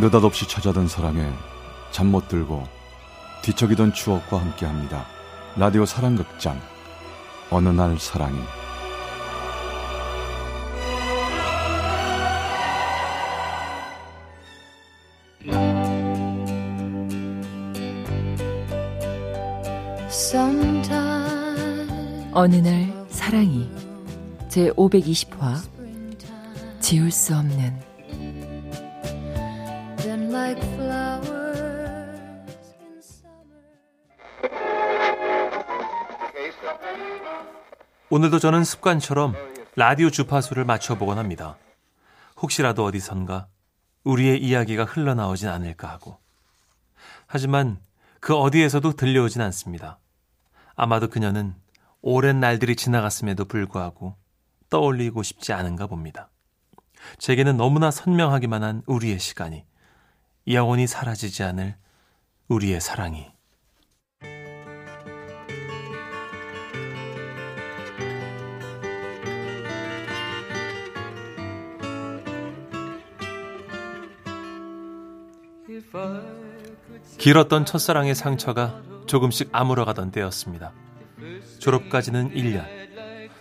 느닷없이 찾아든 사랑에 잠 못 들고 뒤척이던 추억과 함께합니다. 라디오 사랑극장 어느 날 사랑이 어느 날 사랑이 제 520화 지울 수 없는 오늘도 저는 습관처럼 라디오 주파수를 맞춰보곤 합니다. 혹시라도 어디선가 우리의 이야기가 흘러나오진 않을까 하고. 하지만 그 어디에서도 들려오진 않습니다. 아마도 그녀는 오랜 날들이 지나갔음에도 불구하고 떠올리고 싶지 않은가 봅니다. 제게는 너무나 선명하기만 한 우리의 시간이 영원히 사라지지 않을 우리의 사랑이 길었던 첫사랑의 상처가 조금씩 아물어가던 때였습니다. 졸업까지는 1년.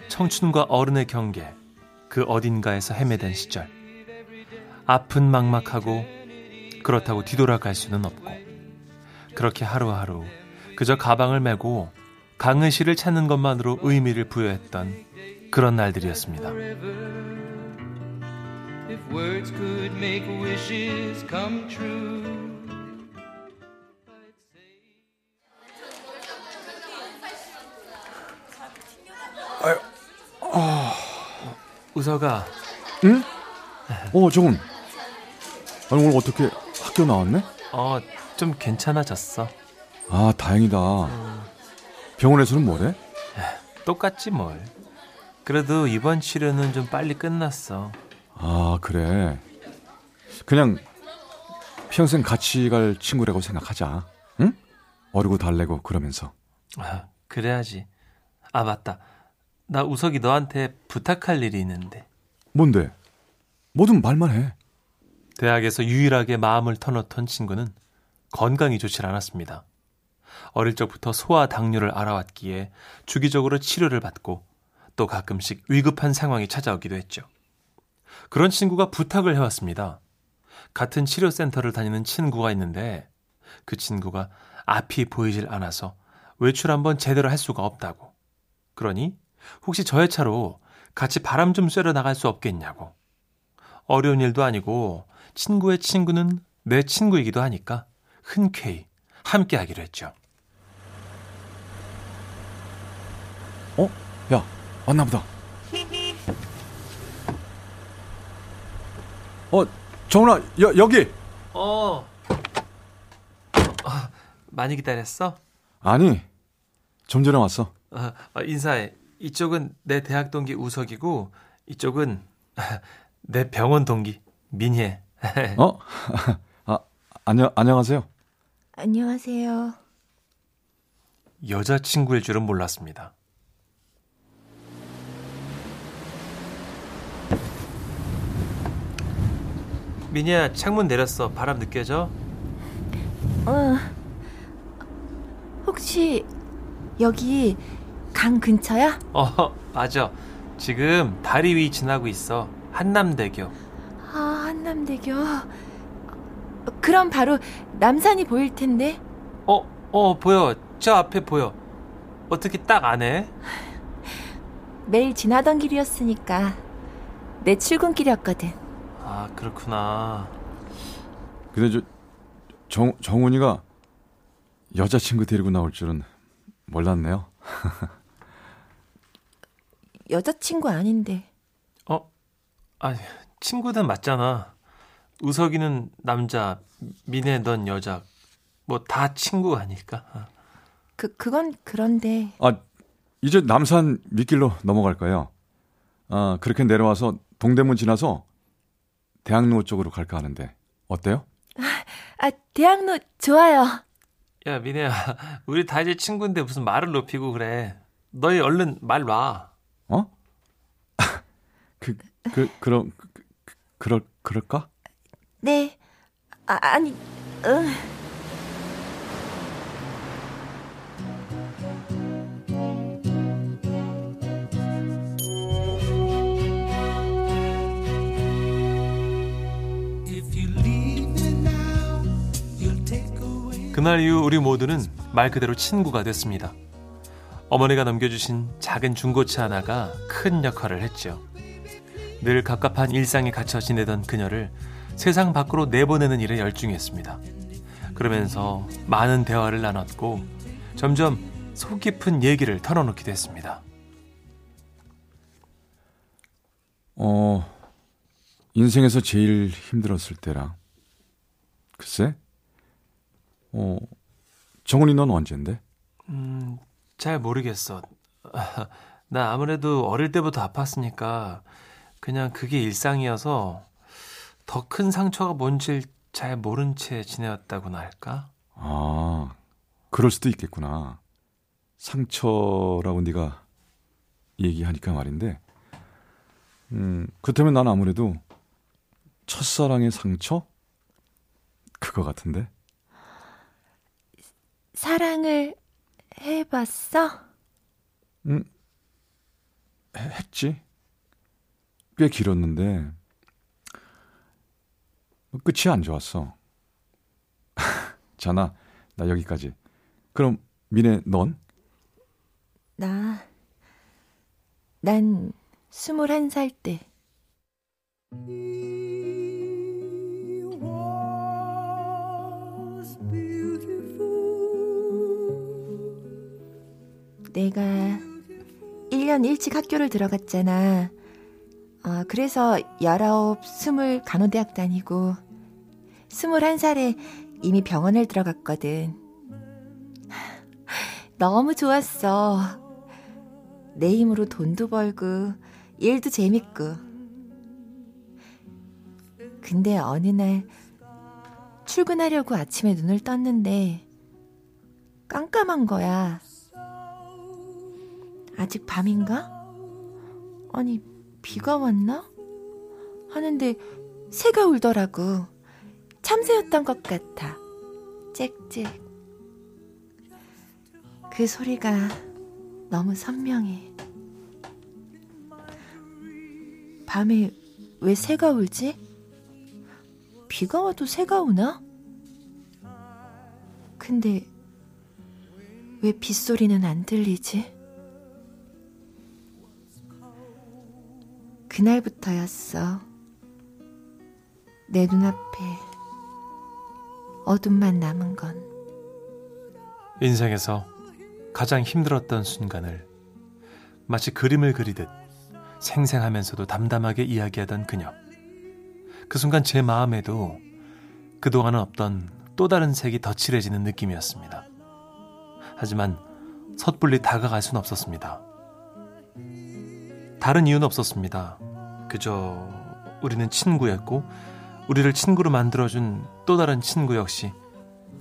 청춘과 어른의 경계. 그 어딘가에서 헤매던 시절. 아픈 막막하고 그렇다고 뒤돌아갈 수는 없고. 그렇게 하루하루 그저 가방을 메고 강은실을 찾는 것만으로 의미를 부여했던 그런 날들이었습니다. 아유, 아... 우서가. 응? 어, 정훈. 아니, 오늘 어떻게 학교 나왔네? 어, 좀 괜찮아졌어. 아, 다행이다. 음. 병원에서는 뭐래? 똑같지 뭘. 그래도 이번 치료는 좀 빨리 끝났어. 아, 그래. 그냥 평생 같이 갈 친구라고 생각하자. 응? 어리고 달래고 그러면서. 아, 그래야지. 아, 맞다. 나 우석이 너한테 부탁할 일이 있는데. 뭔데? 뭐든 말만 해. 대학에서 유일하게 마음을 터놓던 친구는 건강이 좋질 않았습니다. 어릴 적부터 소아 당뇨를 알아왔기에 주기적으로 치료를 받고 또 가끔씩 위급한 상황이 찾아오기도 했죠. 그런 친구가 부탁을 해왔습니다. 같은 치료센터를 다니는 친구가 있는데 그 친구가 앞이 보이질 않아서 외출 한번 제대로 할 수가 없다고. 그러니 혹시 저의 차로 같이 바람 좀 쐬러 나갈 수 없겠냐고. 어려운 일도 아니고 친구의 친구는 내 친구이기도 하니까 흔쾌히 함께 하기로 했죠. 어? 야, 왔나 보다. 어, 정훈아, 여, 여기! 어. 어. 많이 기다렸어? 아니, 좀 전에 왔어. 어, 어, 인사해. 이쪽은 내 대학 동기 우석이고 이쪽은 내 병원 동기 민혜. 어? 아, 안녕 안녕하세요. 안녕하세요. 여자친구일 줄은 몰랐습니다. 민희야 창문 내렸어. 바람 느껴져? 어. 혹시 여기 강 근처야? 어, 맞아. 지금 다리 위 지나고 있어. 한남대교. 아, 한남대교. 그럼 바로 남산이 보일 텐데. 어, 어, 보여. 저 앞에 보여. 어떻게 딱 아네? 매일 지나던 길이었으니까 내 출근길이었거든. 아, 그렇구나. 근데 저 정, 정훈이가 여자친구 데리고 나올 줄은 몰랐네요. 여자친구 아닌데. 어? 아, 친구는 맞잖아. 우석이는 남자, 미네 넌 여자. 뭐 다 친구 아닐까? 그 그건 그런데. 아, 이제 남산 밑길로 넘어갈 거예요. 아, 그렇게 내려와서 동대문 지나서 대학로 쪽으로 갈까 하는데 어때요? 아, 대학로 좋아요. 야, 미네야. 우리 다 이제 친구인데 무슨 말을 높이고 그래. 너희 얼른 말 놔. 어? 그, 그, 그럼, 그, 그럴, 그럴까? 네. 아, 아니, 응. 그날 이후 우리 모두는 말 그대로 친구가 됐습니다. 어머니가 넘겨주신 작은 중고차 하나가 큰 역할을 했죠. 늘 갑갑한 일상에 갇혀 지내던 그녀를 세상 밖으로 내보내는 일에 열중했습니다. 그러면서 많은 대화를 나눴고 점점 속 깊은 얘기를 털어놓기도 했습니다. 어, 인생에서 제일 힘들었을 때라. 글쎄, 어, 정훈이 넌 언젠데? 음, 잘 모르겠어. 나 아무래도 어릴 때부터 아팠으니까 그냥 그게 일상이어서 더 큰 상처가 뭔지 잘 모른 채 지내었다고나 할까? 아, 그럴 수도 있겠구나. 상처라고 네가 얘기하니까 말인데, 음, 그렇다면 난 아무래도 첫사랑의 상처? 그거 같은데? 사랑을 해봤어? 음, 해- 했지. 꽤 길었는데, 뭐 끝이 안 좋았어. 자나, 나 여기까지. 그럼, 미래, 넌? 나, 난 스물한 살 때. 내가 1년 일찍 학교를 들어갔잖아. 어, 그래서 19, 20 간호대학 다니고 21살에 이미 병원을 들어갔거든. 너무 좋았어. 내 힘으로 돈도 벌고 일도 재밌고. 근데 어느 날 출근하려고 아침에 눈을 떴는데 깜깜한 거야. 아직 밤인가? 아니, 비가 왔나? 하는데 새가 울더라고. 참새였던 것 같아. 짹짹. 그 소리가 너무 선명해. 밤에 왜 새가 울지? 비가 와도 새가 우나? 근데 왜 빗소리는 안 들리지? 그날부터였어. 내 눈앞에 어둠만 남은 건. 인생에서 가장 힘들었던 순간을 마치 그림을 그리듯 생생하면서도 담담하게 이야기하던 그녀. 그 순간 제 마음에도 그동안은 없던 또 다른 색이 더 칠해지는 느낌이었습니다. 하지만 섣불리 다가갈 순 없었습니다. 다른 이유는 없었습니다. 그저 우리는 친구였고 우리를 친구로 만들어준 또 다른 친구 역시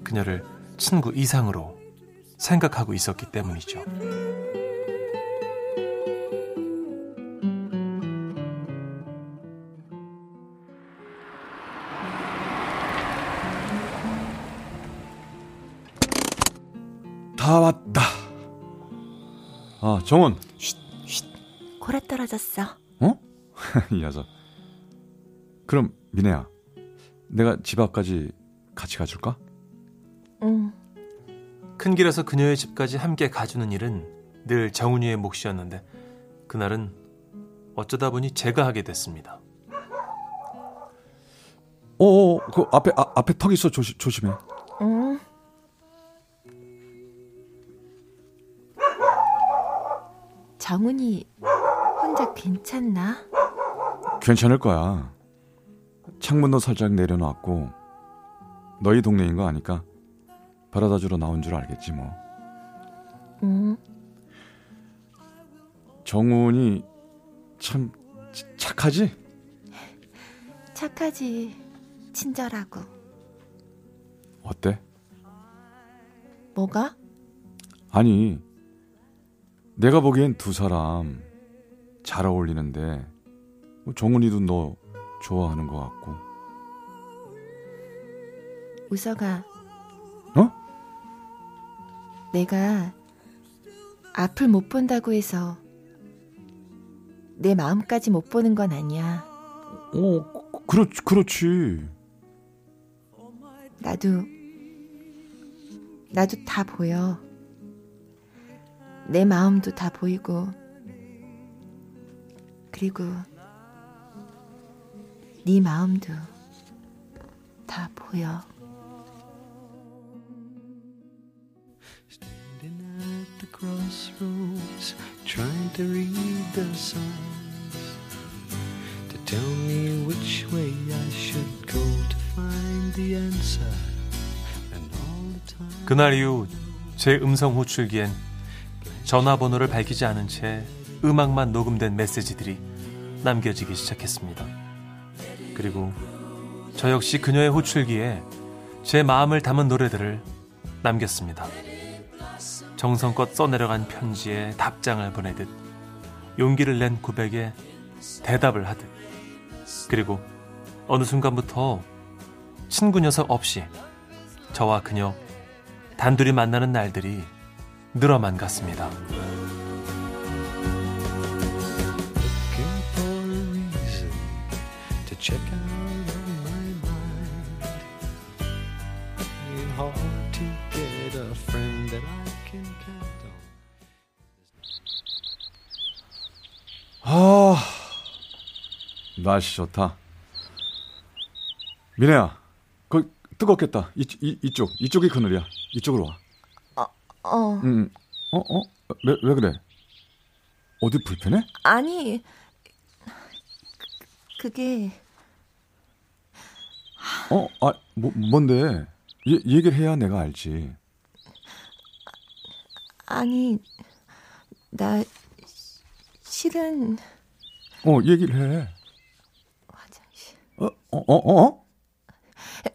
그녀를 친구 이상으로 생각하고 있었기 때문이죠. 다 왔다. 아, 정훈. 고라 떨어졌어. 어? 이 녀석. 그럼, 미네야. 내가 집 앞까지 같이 가줄까? 응. 큰 길에서 그녀의 집까지 함께 가주는 일은 늘 정훈이의 몫이었는데 그날은 어쩌다 보니 제가 하게 됐습니다. 어어, 그 앞에, 아, 앞에 턱 있어. 조심, 조심해. 응. 정훈이 혼자 괜찮나? 괜찮을 거야. 창문도 살짝 내려놨고, 너희 동네인 거 아니까 바라다 주러 나온 줄 알겠지 뭐. 응. 정훈이 참 치- 착하지? 착하지. 친절하고. 어때? 뭐가? 아니, 내가 보기엔 두 사람 잘 어울리는데, 뭐 정훈이도 너 좋아하는 것 같고. 우서가 어? 내가 앞을 못 본다고 해서 내 마음까지 못 보는 건 아니야. 어, 그- 그렇 그렇지. 나도 나도 다 보여. 내 마음도 다 보이고 그리고 네 마음도 다 보여. Standing at the crossroads, trying to read the signs to tell me which way I should go to find the answer. And all the time. 그날 이후 제 음성 호출기엔 전화번호를 밝히지 않은 채 음악만 녹음된 메시지들이 남겨지기 시작했습니다. 그리고 저 역시 그녀의 호출기에 제 마음을 담은 노래들을 남겼습니다. 정성껏 써내려간 편지에 답장을 보내듯 용기를 낸 고백에 대답을 하듯 그리고 어느 순간부터 친구 녀석 없이 저와 그녀 단둘이 만나는 날들이 늘어만 갔습니다. Check out of my mind. Ain't hard to get a friend that I can count on. 아, 날씨 좋다. 미래야, 그 뜨겁겠다. 이, 이 이쪽 이쪽이 그늘이야. 이쪽으로 와. 어, 응. 어, 어? 왜, 왜 그래? 어디 불편해? 아니 그게 어, 아, 뭐, 뭔데? 얘, 얘기를 해야 내가 알지. 아니 나 실은 어, 얘기를 해. 화장실 어, 어, 어, 어?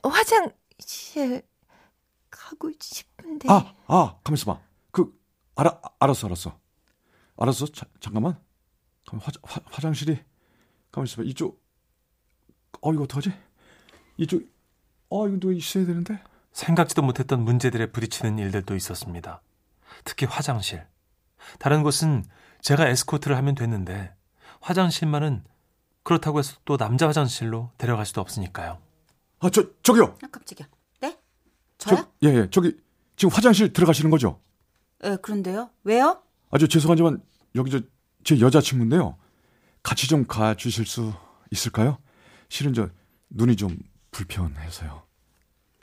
화장실 가고 싶은데 아, 아, 가만 있어 봐. 그, 알아, 알았어, 알았어. 알았어. 자, 잠깐만. 화, 화, 화장실이, 가만 있어 봐. 이쪽, 어, 이거 어떡하지? 이쪽, 어, 이거 누가 있어야 되는데? 생각지도 못했던 문제들에 부딪히는 일들도 있었습니다. 특히 화장실. 다른 곳은 제가 에스코트를 하면 됐는데 화장실만은 그렇다고 해서 또 남자 화장실로 데려갈 수도 없으니까요. 아, 저, 저기요. 아, 깜짝이야. 네? 저, 저요? 예, 예. 저기, 지금 화장실 들어가시는 거죠? 예, 그런데요. 왜요? 아, 저 죄송하지만, 여기 저, 제 여자친구인데요. 같이 좀 가 주실 수 있을까요? 실은 저, 눈이 좀 불편해서요.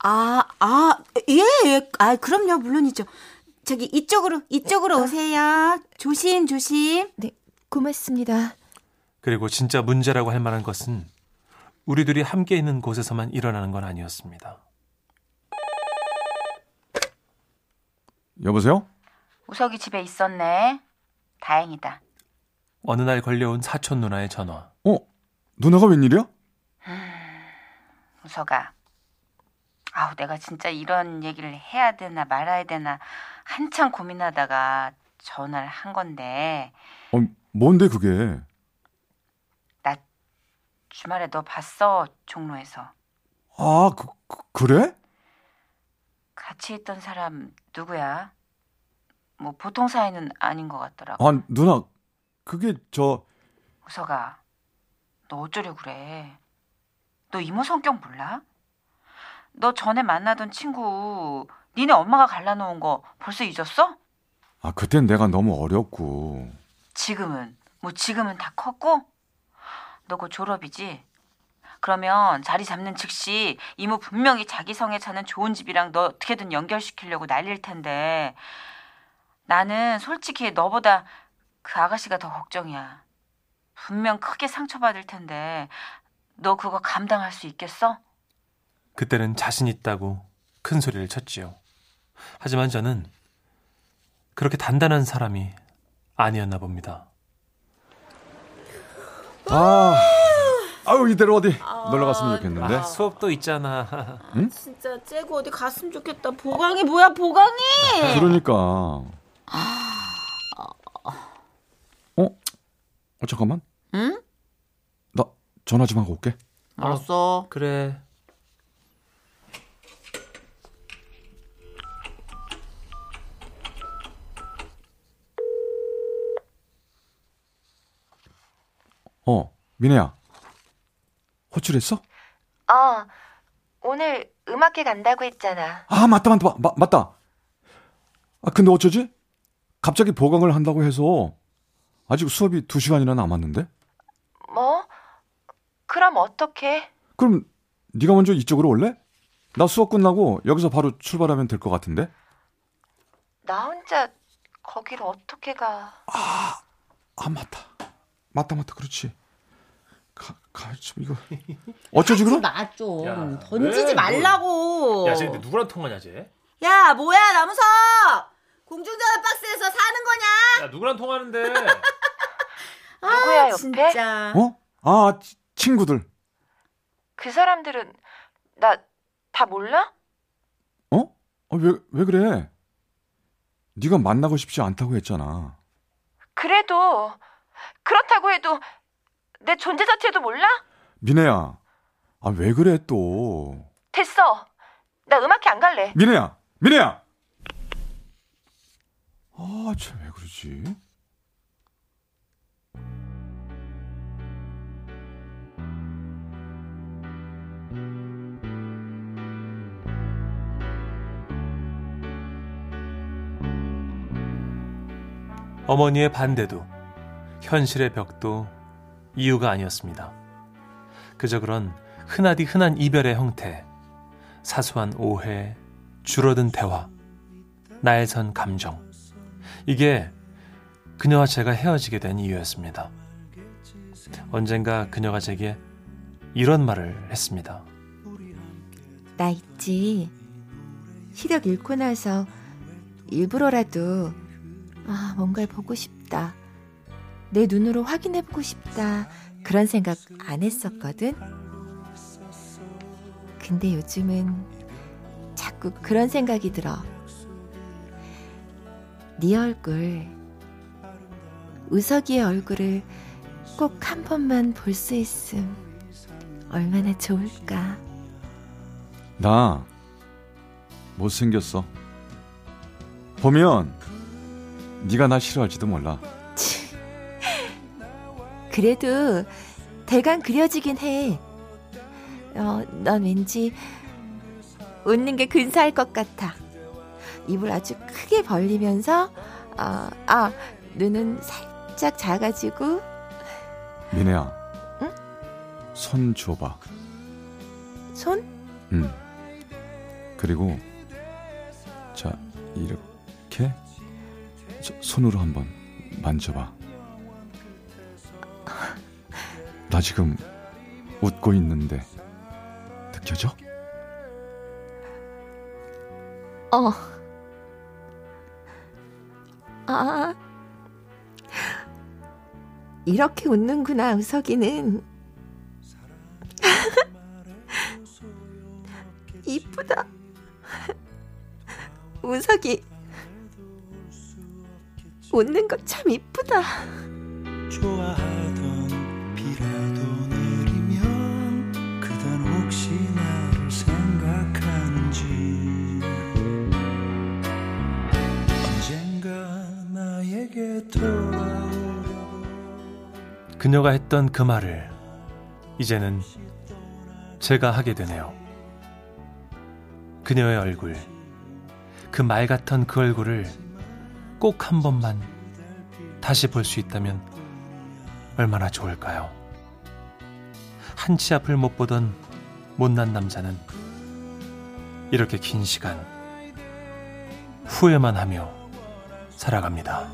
아, 아, 예, 예. 아, 그럼요. 물론이죠. 저기 이쪽으로 이쪽으로 오세요. 조심, 조심. 네 고맙습니다. 그리고 진짜 문제라고 할 만한 것은 우리 둘이 함께 있는 곳에서만 일어나는 건 아니었습니다. 여보세요? 우석이 집에 있었네. 다행이다. 어느 날 걸려온 사촌 누나의 전화. 어? 누나가 웬일이야? 우 석아. 아우, 내가 진짜 이런 얘기를 해야 되나 말아야 되나 한참 고민하다가 전화를 한 건데, 어, 뭔데 그게? 주말에 너 봤어, 종로에서. 아, 그, 그 그 래? 같이 있던 사람 누구야? 뭐 보통 사이는 아닌 것 같더라고. 아, 누나, 그게 저, 우석아, 너 어쩌려 그래? 너 이모 성격 몰라? 너 전에 만나던 친구, 니네 엄마가 갈라놓은 거 벌써 잊었어? 아, 그땐 내가 너무 어렸고. 지금은 뭐 지금은 다 컸고 너 곧 졸업이지 그러면 자리 잡는 즉시 이모 분명히 자기 성에 차는 좋은 집이랑 너 어떻게든 연결시키려고 난릴 텐데 나는 솔직히 너보다 그 아가씨가 더 걱정이야 분명 크게 상처받을 텐데 너 그거 감당할 수 있겠어? 그때는 자신 있다고 큰 소리를 쳤지요. 하지만 저는 그렇게 단단한 사람이 아니었나 봅니다. 아, 아유, 이대로 어디 놀러 갔으면 좋겠는데. 아, 수업도 있잖아. 진짜 째고 어디 갔으면 좋겠다. 보강이 뭐야, 보강이? 그러니까. 어? 어, 잠깐만. 응? 전화 좀 하고 올게. 어, 알았어. 그래. 어, 민혜야. 호출했어? 어, 오늘 음악회 간다고 했잖아. 아, 맞다, 맞다, 마, 맞다. 아, 근데 어쩌지? 갑자기 보강을 한다고 해서 아직 수업이 두 시간이나 남았는데? 뭐? 그럼 어떡해? 그럼 네가 먼저 이쪽으로 올래? 나 수업 끝나고 여기서 바로 출발하면 될 것 같은데? 나 혼자 거기를 어떻게 가? 아, 맞다. 맞다, 맞다. 그렇지. 가, 가, 좀 이거. 어쩌지, 그럼? 마 좀. 야, 던지지 왜? 말라고. 야, 쟤 근데 누구랑 통화냐, 쟤? 야, 뭐야, 남우석! 공중전화 박스에서 사는 거냐? 야, 누구랑 통화하는데? 누구야, 옆에? 진짜. 어? 아, 치- 친구들. 그 사람들은 나 다 몰라? 어? 어, 왜, 왜 그래? 네가 만나고 싶지 않다고 했잖아. 그래도 그렇다고 해도 내 존재 자체도 몰라? 민혜야. 아, 왜 그래, 또. 됐어. 나 음악회 안 갈래. 민혜야! 민혜야! 아, 쟤 왜 그러지? 어머니의 반대도 현실의 벽도 이유가 아니었습니다. 그저 그런 흔하디 흔한 이별의 형태, 사소한 오해, 줄어든 대화, 나에선 감정. 이게 그녀와 제가 헤어지게 된 이유였습니다. 언젠가 그녀가 제게 이런 말을 했습니다. 나 있지. 시력 잃고 나서 일부러라도 아, 뭔가를 보고 싶다. 내 눈으로 확인해 보고 싶다. 그런 생각 안 했었거든. 근데 요즘은 자꾸 그런 생각이 들어. 네 얼굴, 우석이의 얼굴을 꼭 한 번만 볼 수 있음. 얼마나 좋을까. 나 못생겼어. 보면 네가 나 싫어할지도 몰라. 그래도 대강 그려지긴 해. 어, 넌 왠지 웃는 게 근사할 것 같아. 입을 아주 크게 벌리면서, 아, 아, 눈은 살짝 작아지고, 민혜야. 응? 손 줘봐. 손? 응. 그리고 자 이렇게 저, 손으로 한번 만져봐. 나 지금 웃고 있는데 느껴져? 어. 아. 이렇게 웃는구나, 우석이는. 이쁘다. 우석이. 웃는 거 참 이쁘다. 좋아하던 비라도 내리면 그댄 혹시 나를 생각하는지 언젠가 나에게 돌아오려고 그녀가 했던 그 말을 이제는 제가 하게 되네요. 그녀의 얼굴, 그 말 같던 그 얼굴을 꼭 한 번만 다시 볼 수 있다면 얼마나 좋을까요? 한치 앞을 못 보던 못난 남자는 이렇게 긴 시간 후회만 하며 살아갑니다.